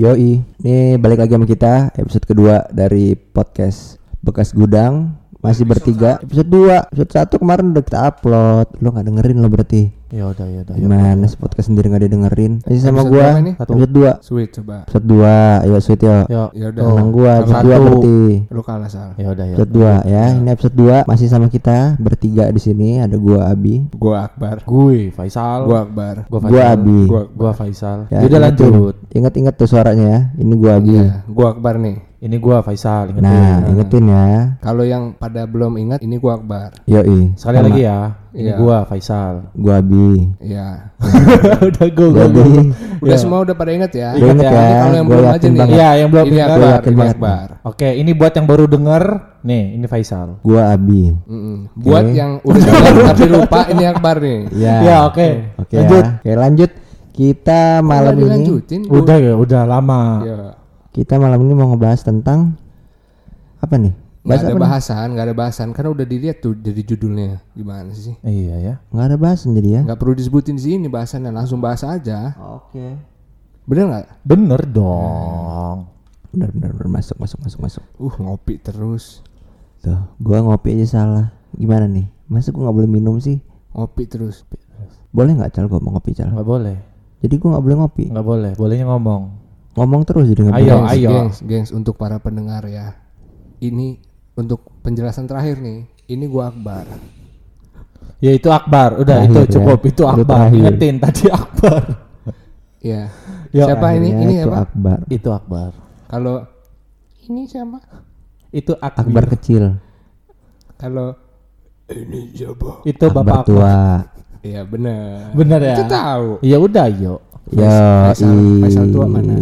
Yoi, ini balik lagi sama kita episode kedua dari podcast bekas gudang. Masih bertiga. episode 2 episode 1 kemarin udah kita upload. Lo nggak dengerin lo berarti Ya udah ya udah. gimana sih podcast sendiri nggak didengerin masih sama Episode gua ini? Satu. episode 2 Sweet coba. episode 2 ayo sweet yo Ya Ya udah. menang gua episode Satu. 2 berarti Lu kalah sal. ya udah ya. episode 2 ya ini episode 2 masih sama kita bertiga di sini ada gua Abi Gua Akbar. Gue Faisal. Gua Akbar. gua gua Abi Gua Gua Faisal. Ya, Ya, udah lanjut. inget-inget tuh suaranya ya ini gua Abi Iya, gua Akbar nih. Ini gua Faisal. Ingetin. nah ingetin ya Kalau yang pada belum ingat ini gua Akbar. yoi Sekali Sama. lagi ya. Ini Iya. gua Faisal. gua Abi Iya. udah gua jadi Udah semua udah pada ingat ya. Gua inget ya. ya Ini kalau yang gua belum aja nih. Iya, yang belum ini ingat. Akbar, ini Akbar. Oke, ini buat yang baru denger. Nih, ini Faisal. gua Abi Mm-mm. Buat yang udah dengar tapi lupa ini Akbar nih. ya Ya, oke. oke Lanjut. ya. oke lanjut kita malam Udah ini gua. Udah ya, udah lama. Iya. kita malam ini mau ngebahas tentang apa nih Gak bahas ada apa nih? bahasan, gak ada bahasan karena udah dilihat tuh dari judulnya. Gimana sih? Iya ya. nggak ada bahasan jadi ya Gak perlu disebutin di sini bahasannya, langsung bahas aja. oke Bener nggak? Bener dong. benar benar benar masuk masuk masuk masuk Uh ngopi terus, tuh gua ngopi aja salah gimana nih masa gua nggak boleh minum sih ngopi terus. boleh nggak cal gua mau ngopi cal Enggak boleh. jadi gua nggak boleh ngopi Enggak boleh. Bolehnya ngomong. ngomong terus jadi nggak Ayo, boleh. ayo. Gengs, gengs untuk para pendengar ya. Ini untuk penjelasan terakhir nih. Ini gua Akbar. Ya itu Akbar. Udah Terakhir itu ya. cukup. Itu Itu Akbar. Ingetin tadi Akbar. Ya. Yo, siapa ini? Ini itu apa? akbar Itu Akbar. Kalau ini siapa? Itu Akbar. akbar kecil Kalau ini siapa? Itu akbar Bapak tua Iya bener. Bener ya? Kita tahu. Ya udah, yuk. Yo, Faisal- i- Faisal tua mana?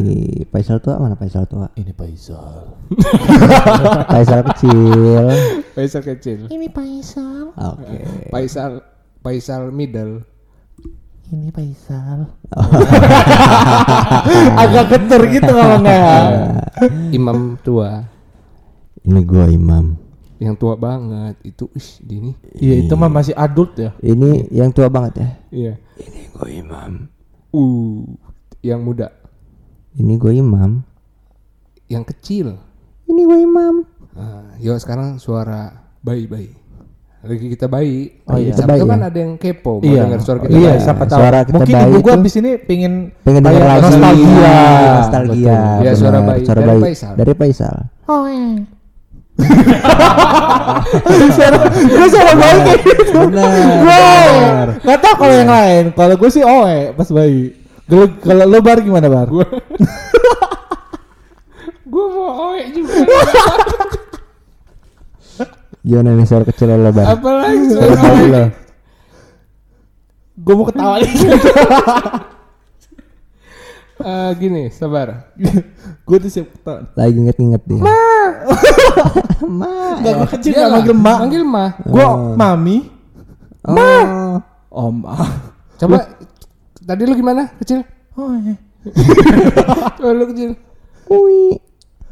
Faisal tua mana Faisal tua? Ini Faisal. Faisal kecil. Faisal kecil. Oke. Faisal Faisal middle. Ini Faisal. Agak ketur gitu ngomongnya. Imam tua. Ini gua imam. Yang tua banget itu ih ini. Iya, itu mah masih adult ya. Ini yang tua banget ya. Iya. Ini gua imam. Uh, yang muda, Ini gua imam. yang kecil. Ini gua imam. Nah, yuk sekarang suara bayi-bayi. Lagi kita bayi. Oh, iya. Sabtu Bayi kan ya? ada yang kepo mau Iya, dengar suara kita. iya, bayi. siapa tahu. Suara kita Mungkin ibu gua itu- abis ini pengen Pengen denger kayak lagi. nostalgia. Nostalgia. Iya, suara benar. bayi. Suara Dari bayi. Faisal. Dari Faisal. Gue sama bayi kayak gitu. Benar. Gak tau kalau yang lain. Kalau gue sih oe pas bayi. Kalau kalau lo bar gimana bar? Gue mau oe juga. Gimana nih suara kecil lo, Bar? Apalagi Suara oe. lo. gue mau ketawa Eh, gini, sabar. gue tuh siap ketawa. Lagi inget-inget dia. Gak gue kecil Dia gak manggil mak. Manggil ma. Gue mami. Oh. Om. Coba tadi lu gimana? Kecil? Oe. Coba lu kecil. Ui.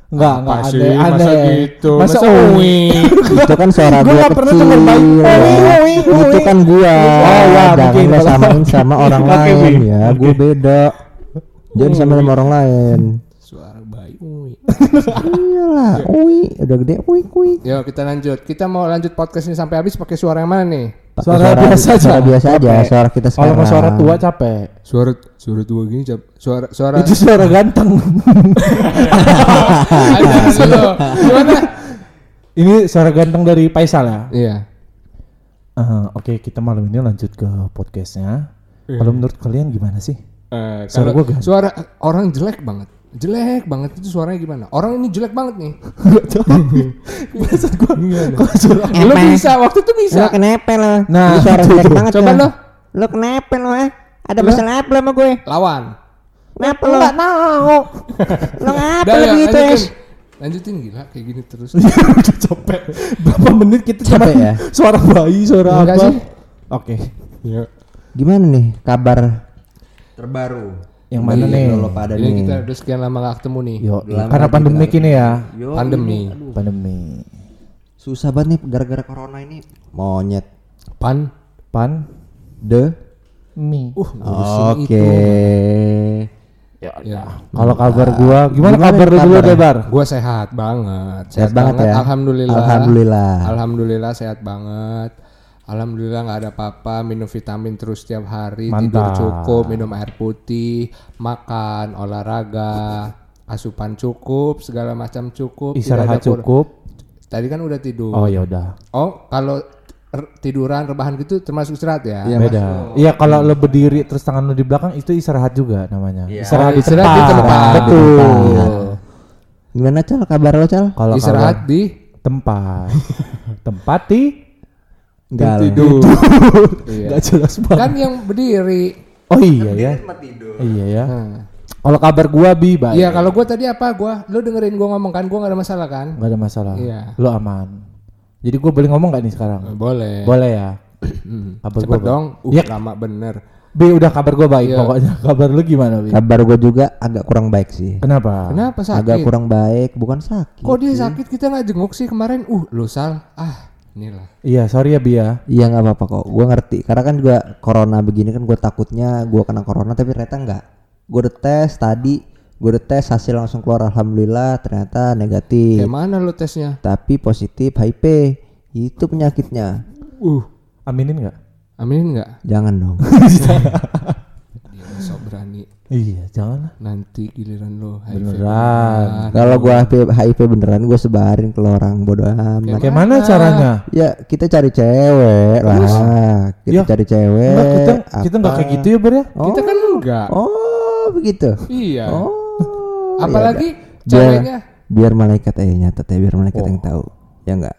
Enggak, enggak Apa sih? aneh, Masa aneh. gitu? Masa, Masa uwi. itu kan suara Gua gua nggak pernah kecil. denger bayi. Ui, ui, ui. Itu kan gua. Oh, ya, Jangan lo samain sama orang lain ya. Gua beda. Jangan sama sama orang lain. Suara bayi. Ui. Iyalah. Ui, udah gede. Ui, ui. Yuk kita lanjut. Kita mau lanjut podcast ini sampai habis pakai suara yang mana nih? Suara biasa aja. Suara biasa aja. Capek. Suara kita Kalau sekarang. mau suara tua capek. Suara suara tua gini cap. Suara suara Itu suara ganteng. Gimana? Ini suara ganteng dari Faisal ya. Iya. Eh, Oke, kita malam ini lanjut ke podcastnya. Kalau menurut kalian gimana sih? Eh, Suara gua ganteng. suara orang jelek banget. Jelek banget itu suaranya gimana? Orang ini jelek banget nih. Maksud gua, kalau suara Lu bisa, waktu itu bisa. Lo kenapa lo? Nah, Lu suara jelek banget Coba lo. lo. Lo kenapa lo eh? Ada masalah apa lo sama gue? Lawan. Kenapa lo? Enggak tahu. Lo ngapa lo ya, gitu, lanjutin. Es? Lanjutin gila kayak gini terus. udah capek. Berapa menit kita cuma Capek ya? suara bayi, suara Enggak apa? Oke. Iya. Gimana nih kabar terbaru? Yang mana Bagi nih? Lo pada Ini nih. kita udah sekian lama gak ketemu nih. Yo, Lama karena pandemik ini ya. Yo, Pandemi. Pandemi. Susah banget nih gara-gara corona ini. Monyet. Pan Pan The mie. Uh, Oke. itu. Ya, Ya. Kalau kabar gua, gimana, Gimana kabar lu dulu kabar? deh, Bar? Gua sehat banget. Sehat banget ya? Alhamdulillah. Alhamdulillah. Alhamdulillah sehat banget. Alhamdulillah nggak ada apa-apa. Minum vitamin terus setiap hari. Tidur Mantap. cukup. Minum air putih. Makan. Olahraga. Asupan cukup. Segala macam cukup. tidak Istirahat cukup. Tadi kan udah tidur. Oh ya udah. Oh, kalau tiduran rebahan gitu termasuk istirahat ya? Iya, Beda. Iya kalau lo berdiri terus tangan lo di belakang itu istirahat juga namanya. Oh, Istirahat, di, istirahat tempat. di tempat. Betul. Gimana cal kabar lo cal? Kalau istirahat kabar- di tempat. tempat di Gal. tidur. iya. Gak jelas banget. Kan yang berdiri. Oh iya ya. Iya ya. Nah. Kalau kabar gua bi baik. Iya, kalau gua tadi apa? Gua lu dengerin gua ngomong kan, gua gak ada masalah kan? Gak ada masalah. Iya. Lo aman. Jadi gua boleh ngomong gak nih sekarang? Boleh. Boleh ya. Hmm. Kabar Cepet gua, dong. Uh, Iya. lama bener. Bi udah kabar gua baik Iya. pokoknya. Kabar lu gimana bi? Kabar gue juga agak kurang baik sih. Kenapa? Kenapa Agak sakit? kurang baik, bukan sakit. Kok dia sakit kita nggak jenguk sih kemarin? Uh, lu sal. Ah, inilah. Iya sorry ya bi ya. Iya nggak apa-apa kok. Gue ngerti. Karena kan juga corona begini kan gue takutnya gue kena corona tapi ternyata enggak. Gue udah tes tadi, gue udah tes hasil langsung keluar alhamdulillah ternyata negatif. Kayak mana lu tesnya? Tapi positif HIV. Itu penyakitnya. Uh, Aminin nggak? aminin nggak? Jangan dong. Dia sok berani. Iya jangan lah. Nanti giliran lo HIV Beneran. Kalau gue HIV, beneran gue sebarin ke orang bodoh amat. Kayak mana caranya? Ya kita cari cewek lah. Kita Ya, cari cewek. Enggak kita kita apa- nggak kayak gitu ya ber ya? Kita kan enggak. Oh begitu. Iya. Oh. Apalagi Biar, ceweknya. biar malaikat eh nyatet ya biar malaikat yang tahu. Ya enggak?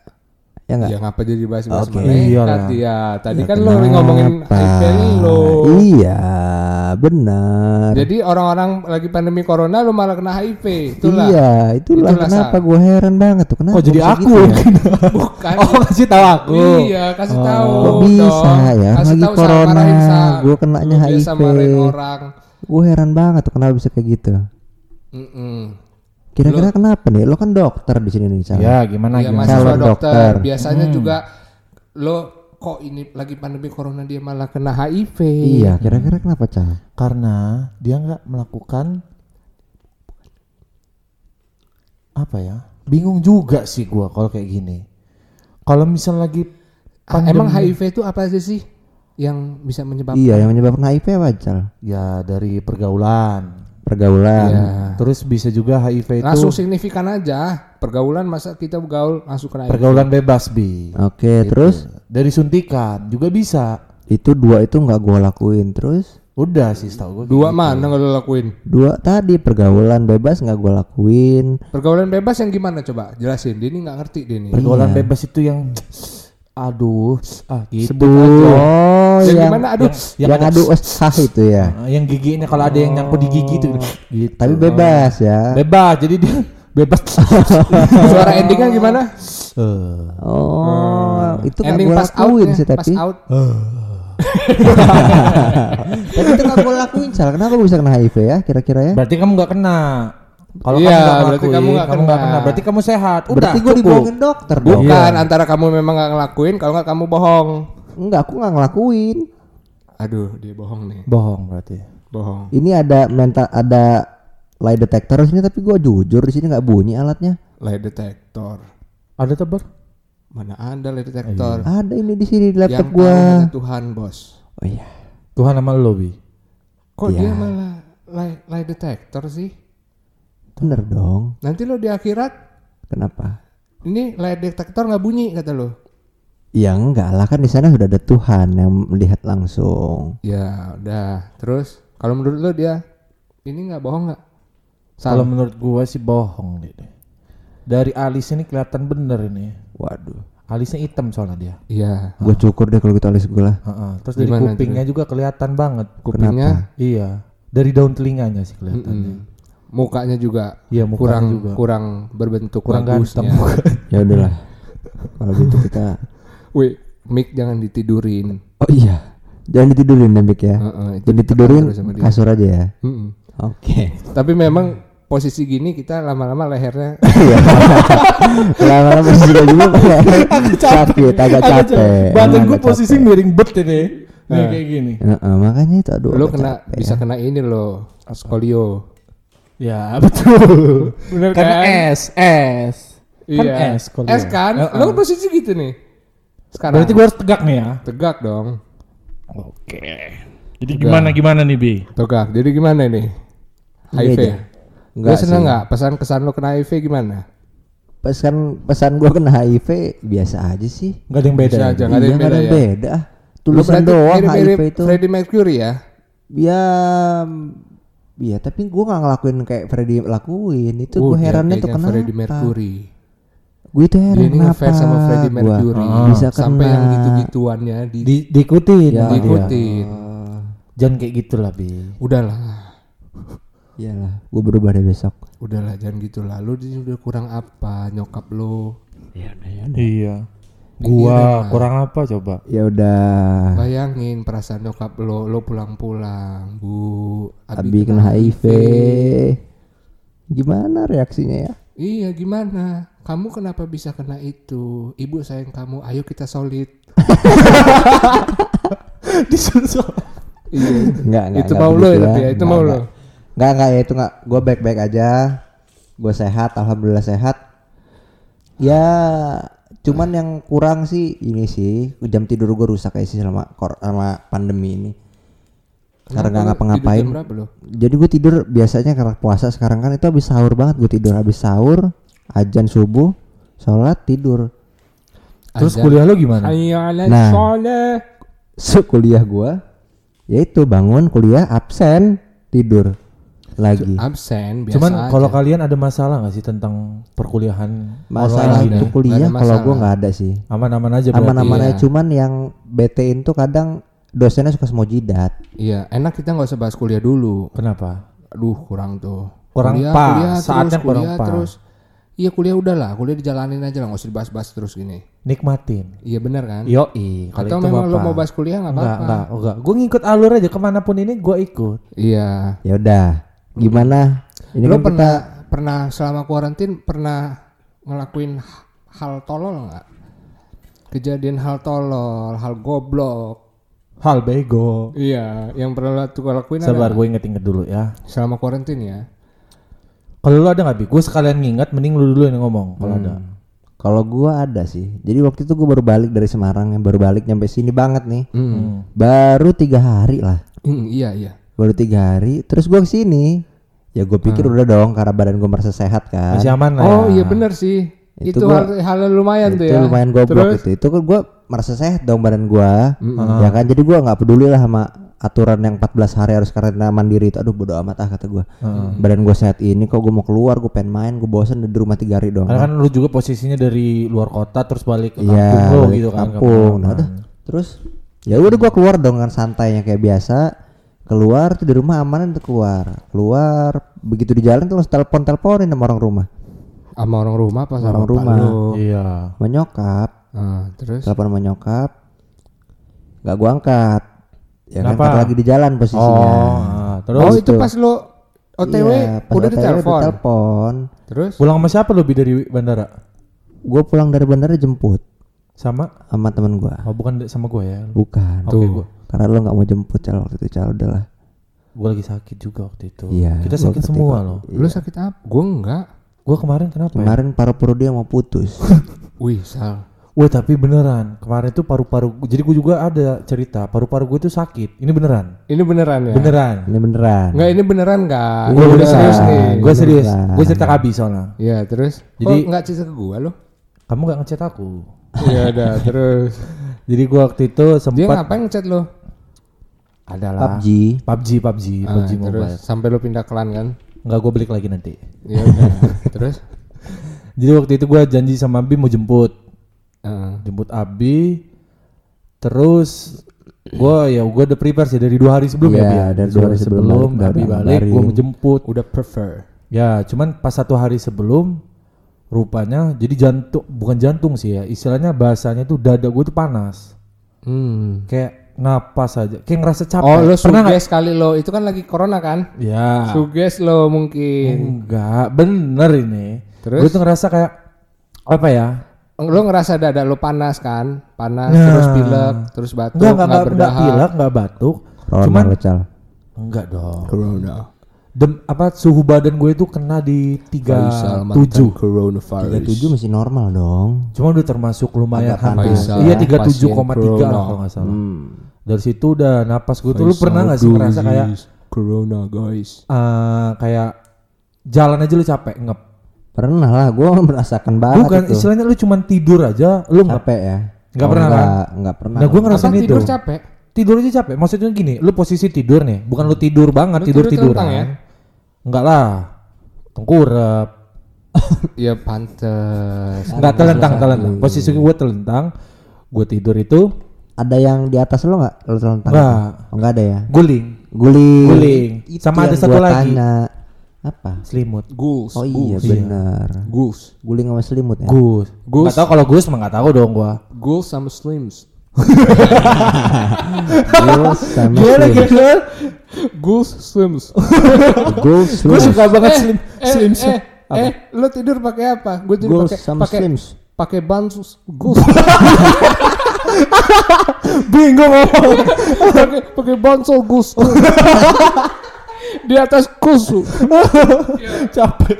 Ya enggak? Ya ngapa jadi bahas-bahas Oke. malaikat ya? Tadi Ya, kan lo ngomongin? HIV lo. Iya, benar. Jadi orang-orang lagi pandemi corona lo malah kena HIV. Itulah. Iya, itulah, Itulah, kenapa gue heran banget tuh. Kenapa Oh jadi bisa aku gitu ya? Bukan. Oh kasih tahu aku. Iya, kasih tahu. Kok bisa dong. ya? Kasih Lagi tahu, corona, kenanya Lu biasa HIV. orang. Gue heran banget tuh kenapa bisa kayak gitu. Mm-mm. Kira-kira kenapa nih? Lo kan dokter di sini nih, Sal. Ya gimana Iya, gimana? Calon dokter. dokter. Biasanya juga lo kok ini lagi pandemi corona dia malah kena HIV. Iya, kira-kira kenapa, Cal? Karena dia nggak melakukan apa ya? Bingung juga sih gua kalau kayak gini. Kalau misal lagi Ah, pandemi, emang HIV itu apa aja sih yang bisa menyebabkan? Iya, yang menyebabkan HIV apa, Cal? ya dari pergaulan. Pergaulan. Iya. Terus bisa juga HIV itu Langsung signifikan aja. Pergaulan masa kita bergaul langsung kena HIV. pergaulan bebas bi. Oke, terus Dari suntikan juga bisa. itu dua itu nggak gue lakuin. Terus Udah sih setahu gue. Dua mana nggak lo lakuin? dua tadi pergaulan bebas nggak gue lakuin. Pergaulan bebas yang gimana coba? Jelasin. Dia ini nggak ngerti dia ini. Pergaulan bebas itu yang aduh ah gitu. Oh, Yang yang gimana? Aduh. yang, ada- adu sah itu ya. Ah, yang giginya kalau ada yang nyangkut di gigi tuh gitu. Tapi bebas ya. Bebas, jadi dia bebas. Suara endingnya gimana? Oh, itu nggak Ending gue pas out lakuin sih Pas tapi. out. Tapi itu nggak gue lakuin, Sal. Kenapa gue bisa kena HIV ya? Kira-kira ya? berarti kamu nggak kena. Kalau Iya, kamu nggak berarti ngelakuin, kamu nggak kena. kena. Berarti kamu sehat. Udah, Berarti gue dibohongin dokter dong. Bukan antara kamu memang nggak ngelakuin, kalau nggak kamu bohong. Enggak, aku nggak ngelakuin. Aduh, dia bohong nih. Bohong berarti. Bohong. Ini ada mental ada lie detector di sini tapi gue jujur di sini nggak bunyi alatnya. Lie detector. Ada tebar? Mana ada lie detector? Ada ini di sini di laptop Yang gue. tahu hanya Tuhan, Bos. Oh iya. Tuhan nama lo, Bi. Kok Iya. dia malah lie, lie detector sih? Bener dong. Nanti lo di akhirat Kenapa? ini lie detector nggak bunyi kata lo. Ya enggak lah kan di sana sudah ada Tuhan yang melihat langsung. Ya udah. Terus kalau menurut lo dia ini nggak bohong nggak? Kalau menurut gua sih bohong deh. Dari alis ini kelihatan bener ini. Waduh. Alisnya hitam soalnya dia. Iya. Gue cukur deh kalau gitu alis gue lah. Heeh. Terus dari Gimana kupingnya juga kelihatan banget. Kupingnya, Iya. Dari daun telinganya sih kelihatannya. mm, mukanya juga Iya, mukanya kurang juga. kurang berbentuk Kurang bagusnya. ganteng. Ya udahlah. kalau gitu kita. Wih, mic jangan ditidurin. Oh iya. Jangan ditidurin ya Mik ya. Heeh, itu Jangan ditidurin kasur aja ya. Mm-mm. Oke. Tapi memang posisi gini kita lama-lama lehernya Lama-lama juga juga sakit, agak capek. Badan agak posisi capek. miring bet ini. Nih kayak gini. Heeh, makanya itu aduh. Lo kena capek bisa ya. kena ini lo, skolio. Ya betul. Bener Karena kan? S, S. Kan Iya. S kalau S dia. kan? Lo posisi gitu nih. Sekarang. Berarti gue harus tegak nih ya. tegak dong. Oke. Jadi gimana gimana nih Bi? Tegak. Jadi gimana nih? Iya, HIV. Gue Enggak seneng sih. nggak pesan kesan lo kena HIV gimana? Pesan pesan gua kena HIV biasa aja sih. Gak ada yang beda. Bisa ya? aja. Nggak ada Iya, yang ada beda yang ya? beda. Lo Tulisan doang HIV itu. Freddie Mercury ya? Ya Iya, tapi gua nggak ngelakuin kayak Freddy lakuin. Itu gua Udah, herannya tuh kenapa? Freddie Mercury. Gue itu heran Dia ini kenapa ngefans sama Freddie gua Mercury. bisa Sampai kena. yang gitu-gituannya di, Di, diikutin. Ya, diikutin. Jangan kayak gitu lah Bi. Udahlah. Iyalah, gue berubah deh besok. Udahlah jangan gitu lah. Lu di udah kurang apa nyokap lo? Ya udah ya udah. Iya. Gua lah. kurang apa coba? Ya udah. Bayangin perasaan nyokap lo, lo pulang-pulang, Bu. Abi kena HIV. Gimana reaksinya ya? Iya gimana? Kamu kenapa bisa kena itu? Ibu sayang kamu, ayo kita solid. Disusul. Iya. Enggak, enggak. itu mau lo ya tapi ya, itu mau lo. Enggak, enggak ya itu enggak. Gue baik-baik aja. Gue sehat, alhamdulillah sehat. Ya, cuman yang kurang sih ini sih jam tidur gue rusak kayak sih selama selama pandemi ini. Karena nggak ngapa-ngapain. Jadi gue tidur biasanya karena puasa sekarang kan itu habis sahur banget gue tidur habis sahur, ajan subuh, sholat tidur. Terus Azan. kuliah lo gimana? Nah. sholah. So kuliah gue, yaitu bangun kuliah absen tidur lagi. Absen biasa Cuman aja. kalau kalian ada masalah nggak sih tentang perkuliahan Masalah online itu kuliah Nggak kalau gue nggak ada sih. Aman-aman aja berarti. Aman-aman aja iya. cuman yang BT-in tuh kadang dosennya suka semua jidat. Iya, enak kita nggak usah bahas kuliah dulu. Kenapa? Aduh, kurang tuh. Kurang kuliah, pas, kuliah saatnya terus, kurang kuliah pas. terus. Iya kuliah udah lah, kuliah dijalanin aja lah, nggak usah dibahas-bahas terus gini. Nikmatin. Iya benar kan? Yoi, kalau Atau itu memang lo mau bahas kuliah nggak Enggak, apa-apa. enggak, enggak. Gue ngikut alur aja ke mana pun ini gue ikut. Iya. Ya udah, gimana? Ini lo kan pernah kita pernah selama kuarantin pernah ngelakuin hal tolol nggak? Kejadian hal tolol, hal goblok. Hal bego. Iya, yang pernah tuh lakuin Sabar, gue inget-inget dulu ya. selama kuarantin ya. Kalau lu ada nggak bi? Gue sekalian nginget, mending lu dulu yang ngomong. Kalau ada. kalau gua ada sih. Jadi waktu itu gue baru balik dari Semarang, yang baru balik nyampe sini banget nih. Hmm. Baru tiga hari lah. Hmm, iya iya. Baru tiga hari. Terus gua ke sini. Ya gue pikir udah dong karena badan gue merasa sehat kan. Masih aman lah Oh ya. iya bener sih. Itu Itu, gua- hal, hal yang lumayan tuh itu ya. lumayan goblok Terus? itu. Itu kan gue merasa sehat dong badan gua. Ya kan jadi gua nggak peduli lah sama aturan yang 14 hari harus karantina mandiri itu. Aduh bodo amat ah kata gua. Badan gua sehat ini kok gua mau keluar, gua pengen main, gua bosan di rumah tiga hari doang. Karena kan lu juga posisinya dari luar kota terus balik ke kampung Iya, lu balik gitu kan. kampung. Nah. Terus ya udah gua keluar dong dengan santainya kayak biasa. Keluar tuh di rumah aman tuh keluar. Keluar begitu di jalan tuh langsung telepon teleponin sama orang rumah. Sama orang rumah apa sama Orang rumah. lu? Iya. Sama nyokap. Ah, terus telepon sama nyokap nggak gua angkat ya kan Kenapa? karena lagi di jalan posisinya Oh, ah, terus Oh itu Gitu. pas lu OTW Iya, pas udah OTW ditelepon. ditelepon. Terus pulang sama siapa lu bi dari bandara? gue pulang dari bandara jemput Sama? sama temen gua Oh bukan sama gue ya. bukan Oke, Tuh. gua karena lo nggak mau jemput cal waktu itu cal udahlah gue lagi sakit juga waktu itu. Iya, Kita sakit semua kok. loh. lu sakit apa? Gue enggak. Gue kemarin kenapa ya? kemarin paru-paru dia mau putus Wih, sal. Wah tapi beneran kemarin tuh paru-paru jadi gue juga ada cerita paru-paru gue tuh sakit ini beneran Ini beneran ya? beneran ini beneran Enggak, ini beneran enggak? Ini gue serius nih. gue serius gue cerita kabi soalnya Iya, terus Jadi- Kok enggak cerita ke gua lo? kamu gak ngechat aku Iya, udah, terus. jadi gue waktu itu Dia sempat ngapain ngechat lo? Adalah PUBG PUBG PUBG Ah, PUBG terus mobile sampai lo pindah klan kan? nggak gue balik lagi nanti Iya terus? jadi waktu itu gue janji sama Abi mau jemput Ah. jemput Abi terus gue ya gue udah prepare sih dari dua hari sebelum Iya, ya Bi, ya. dari dua hari sebelum balik, udah Abi balik gue mau jemput udah prefer. Ya, cuman pas satu hari sebelum rupanya jadi jantung bukan jantung sih ya, istilahnya bahasanya tuh dada gue tuh panas. Hmm. Kayak napas aja, kayak ngerasa capek. Oh, lo Pernah suges kali lo. Itu kan lagi corona kan? Ya. Suges lo mungkin. Enggak, bener ini. Terus? Gue tuh ngerasa kayak apa ya? Lu ngerasa dada lu panas kan? Panas Nah. terus pilek, terus batuk, Enggak, enggak, enggak, enggak berdahak. pilek, enggak batuk. Corona Cuman lu, Cal. enggak dong. Corona. Dem, apa suhu badan gue itu kena di Faisal mantan 37. coronavirus. 37 masih normal dong. Cuma udah termasuk lumayan hampir. Iya pasien 37,3 corona. kalau nggak salah. Hmm. Dari situ udah napas gue tuh lu pernah nggak sih ngerasa kayak Corona guys. eh, kayak jalan aja lu capek ngep. Pernah lah, gue merasakan banget Bukan itu. istilahnya lu cuman tidur aja lu ngep. capek ya. Nggak Oh, pernah, kan? enggak, enggak pernah. Nah gue ngerasain itu. tidur capek? Tidur aja capek. Maksudnya gini, lu posisi tidur nih, bukan lu tidur banget, Lu tidur tidur tiduran. ya? Enggak lah. Tengkurap. Iya pantes. Enggak telentang, telentang. Posisi gue telentang. Gue tidur itu Ada yang di atas lo nggak? Lo telentang? Nggak. Oh, enggak ada ya. guling, Guling. Guling. Itu Sama ada satu lagi. tanya. Apa? selimut. Gus. Oh iya Gus. benar. Gus. Guling sama selimut ya. Gus. Gus. Gak tau kalau Gus mah gak tahu dong gua. Gus sama Slims. Gus sama slim. gitu? Gus Slims. Gus Gue slim. suka banget eh, slim eh, slims. eh, eh, lu tidur pakai apa? Gue tidur pakai sama pakai slims. Pakai bansus Gus. Bingung ngomong. pakai pakai bansol Gus. Di atas kusu. Capek.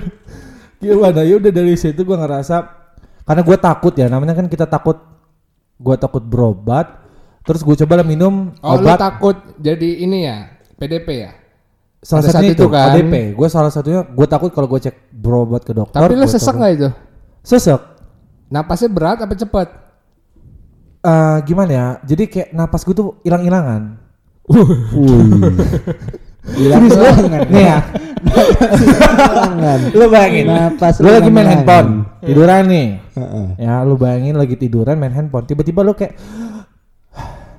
Gimana ya udah dari situ gua ngerasa karena gue takut ya namanya kan kita takut gue takut berobat terus gue coba minum Oh lu obat takut jadi ini ya PDP ya? salah satunya saat itu itu kan? ADP gue salah satunya gue takut kalau gue cek berobat ke dokter Tapi lu sesek nggak itu? sesek Napasnya berat apa cepet? Eh, gimana ya? Jadi kayak napas gue tuh hilang-hilangan. Serius banget. nih ya. Lu bayangin. Napas lu lagi main handphone. Tiduran nih. Ya lu bayangin lagi tiduran main handphone. Tiba-tiba lu kayak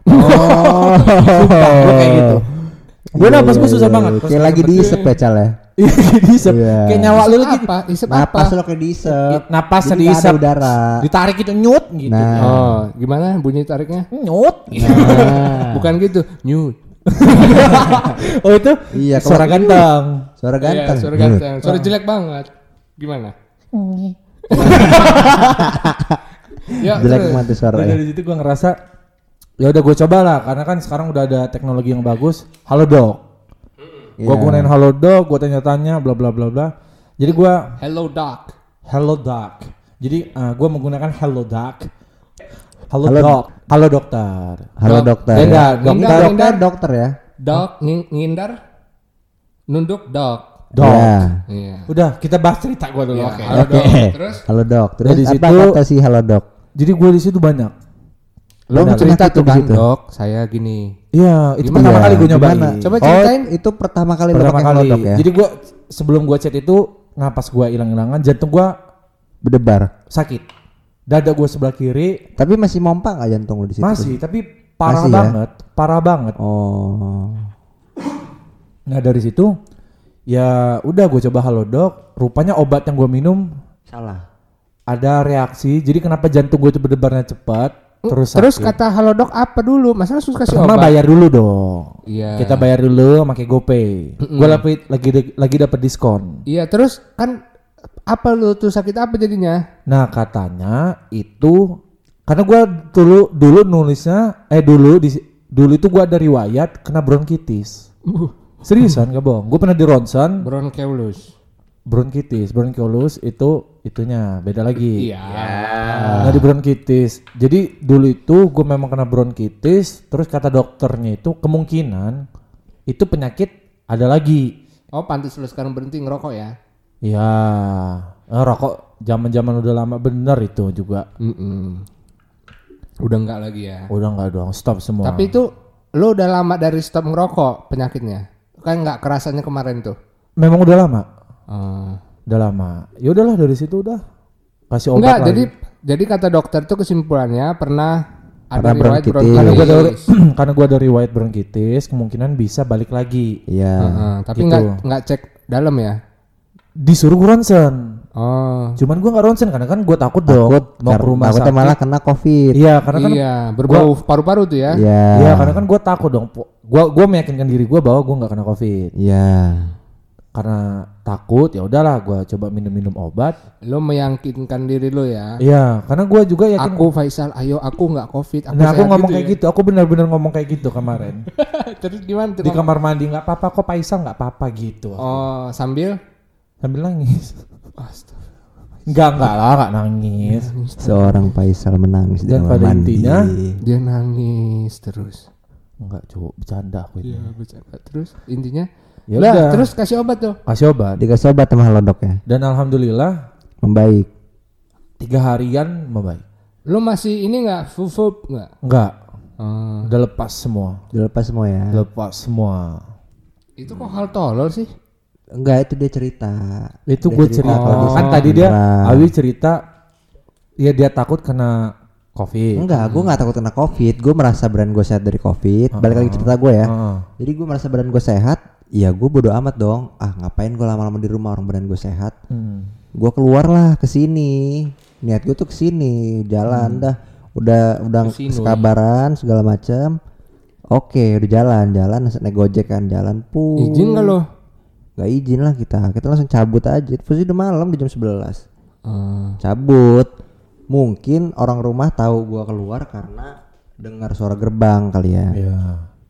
Oh. gue kayak gitu. Gue napas gue susah banget. Kayak lagi diisep ya Cal ya. Iya, diisep. Iya. Kayak nyawa lu lagi apa? Isep apa? Napas lo kayak diisep. napas Jadi diisep. ada udara. Ditarik itu nyut gitu. Nah. Oh, gimana bunyi tariknya? Nyut. gitu. Nah. Bukan gitu, nyut. oh itu Iya, suara kalau- ganteng. Suara Iya, ganteng. suara ganteng. Suara jelek banget. Gimana? ya, Jelek terus. mati suara Nah, ya. dari situ gua ngerasa ya udah gue coba lah karena kan sekarang udah ada teknologi yang bagus. Halo dok. Gua Iya. gunain halo dok, gua tanya-tanya bla bla bla bla. Jadi gua Hello doc. hello doc. Jadi uh, gua menggunakan hello doc. Halo, Halo, dok. Halo dokter. Halo Dok. dokter. Beda, ya. dokter. Ngindar, dokter ngindar. dokter ya. Doc ngin- ngindar. Nunduk doc. Dok. Ya. Iya. Udah, kita bahas cerita gua dulu. Iya, Oke. halo Oke. dok. Terus Halo dok. Terus Dari apa situ- kata si halo dok? Jadi gue di situ banyak. Lo Benar. cerita tuh kan situ. dok, saya gini. Iya, itu Gimana? pertama kali gue nyobain. Gimana? Coba Oh, ceritain. itu pertama kali lo pertama pakai kali. halodoc ya. Jadi gue sebelum gue chat itu napas gue hilang-hilangan, jantung gue berdebar. sakit. Dada gue sebelah kiri Tapi masih mompa nggak jantung lo di situ? masih, tapi parah Masih ya? banget, parah banget. Oh. Nah dari situ ya udah gue coba halodoc. Rupanya obat yang gue minum Salah. ada reaksi. Jadi kenapa jantung gue itu berdebarnya cepat? Terus Terus sakit. kata halo dok apa dulu? Masa harus kasih Pertama obat? bayar dulu dong. Iya. Kita bayar dulu pakai GoPay. Gue lagi lagi lagi dapat diskon. Iya, terus kan apa lu tuh sakit apa jadinya? Nah katanya itu karena gua dulu dulu nulisnya eh dulu di dulu itu gua ada riwayat kena bronkitis. Seriusan gak bohong. Gue pernah di ronsen Bronkeolus. bronkitis, bronkiolus itu itunya beda lagi. Iya. Nah di bronkitis. Jadi dulu itu gue memang kena bronkitis. Terus kata dokternya itu kemungkinan itu penyakit ada lagi. Oh, pantas lu sekarang berhenti ngerokok ya? Ya, eh, rokok zaman-zaman udah lama bener itu juga. Mm-mm. Udah enggak lagi ya. Udah nggak dong, stop semua. Tapi itu lu udah lama dari stop ngerokok penyakitnya. Kan nggak kerasannya kemarin tuh. memang udah lama, Oh. Udah lama. Ya udahlah dari situ udah kasih obat Enggak, lagi. jadi jadi kata dokter tuh kesimpulannya pernah ada Pernah riwayat bronkitis. karena gua ada karena gua ada riwayat bronkitis, kemungkinan bisa balik lagi. Iya. Heeh, tapi Gitu. nggak nggak cek dalam ya. Disuruh ronsen. Oh. Cuman gua nggak ronsen karena kan gua takut dong Takut mau ke rumah takutnya sakit. malah kena covid. Iya, karena kan iya, berbau paru-paru tuh ya. Iya. Iya, karena kan gua takut dong. Gua gua meyakinkan diri gua bahwa gua nggak kena covid. Iya. Karena takut ya udahlah gue coba minum-minum obat Lo meyakinkan diri lo ya. iya karena gue juga yakin Aku Faisal, ayo aku nggak covid. Aku nah aku ngomong gitu kayak ya. gitu aku benar-benar ngomong kayak gitu kemarin Terus gimana? tuh? di kamar mandi nggak apa-apa kok Paisal nggak apa-apa gitu Oh sambil. sambil nangis Astaga. Enggak enggak lah nggak nangis Seorang Faisal menangis di Dan kamar pada mandi. intinya, Dia nangis terus. enggak coba bercanda aku ini Iya bercanda. Terus intinya. Ya lah, udah. terus kasih obat tuh. kasih obat Dikasih obat sama halodoc ya. dan alhamdulillah Membaik. tiga harian membaik Lo masih ini nggak fufup nggak? enggak Oh. udah lepas semua Dilepas semua ya. lepas semua Itu kok hal tolol sih? Enggak itu dia cerita. itu gue cerita cerita dia kan tadi dia. Awi cerita ya dia takut kena covid Enggak, gue nggak takut kena covid. Gue merasa badan gue sehat dari covid. Balik lagi cerita gue ya. Heeh. Jadi gue merasa badan gue sehat. Ya gue bodo amat dong. Ah ngapain gue lama-lama di rumah orang badan gue sehat. Hmm. Gue keluar lah ke sini. Niat gue tuh ke sini, jalan dah. Udah udah Ke sini. sekabaran segala macam. Oke, udah jalan, jalan naik gojek kan, jalan pu. Izin nggak lo? Gak izin lah kita. Kita langsung cabut aja. Posisi udah malam di jam 11. Hmm. cabut mungkin orang rumah tahu gua keluar karena dengar suara gerbang kali ya Iya.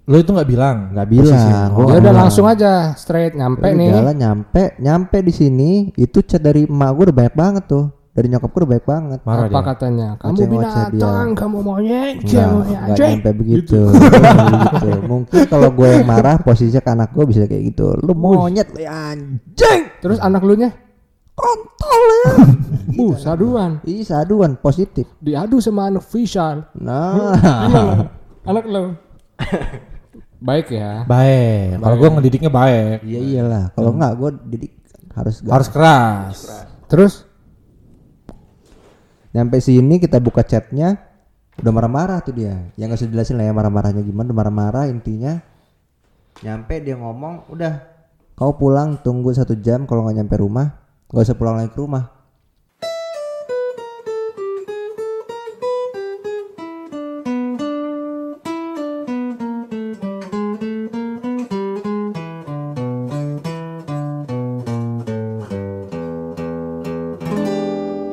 Lo itu nggak bilang? nggak bilang Oh, gua Ya nggak udah langsung aja straight nyampe Udah nih. jalan nyampe nyampe di sini itu chat dari emak gua udah banyak banget tuh dari nyokap gua udah banyak banget Marah Apa dia. katanya? Kamu binatang, kamu monyet, kamu enggak anjing. nyampe begitu. Nggak begitu. Mungkin kalau gue yang marah posisinya ke anak gue bisa kayak gitu. Lu monyet lu ya, anjing. Terus anak lu nya? Kontol ya. Uh, saduan. Ih, saduan positif. Diadu sama anak Faisal. Nah, Gimana? anak lu. Baik ya. Baik. Kalau gue ngedidiknya baik. iya iyalah. Kalau enggak gue didik harus Harus keras. Terus Nyampe sini kita buka chatnya udah marah-marah tuh dia. Yang nggak usah jelasin lah ya marah-marahnya gimana. Udah marah-marah intinya. Nyampe dia ngomong udah kau pulang tunggu satu jam kalau nggak nyampe rumah nggak usah pulang lagi ke rumah.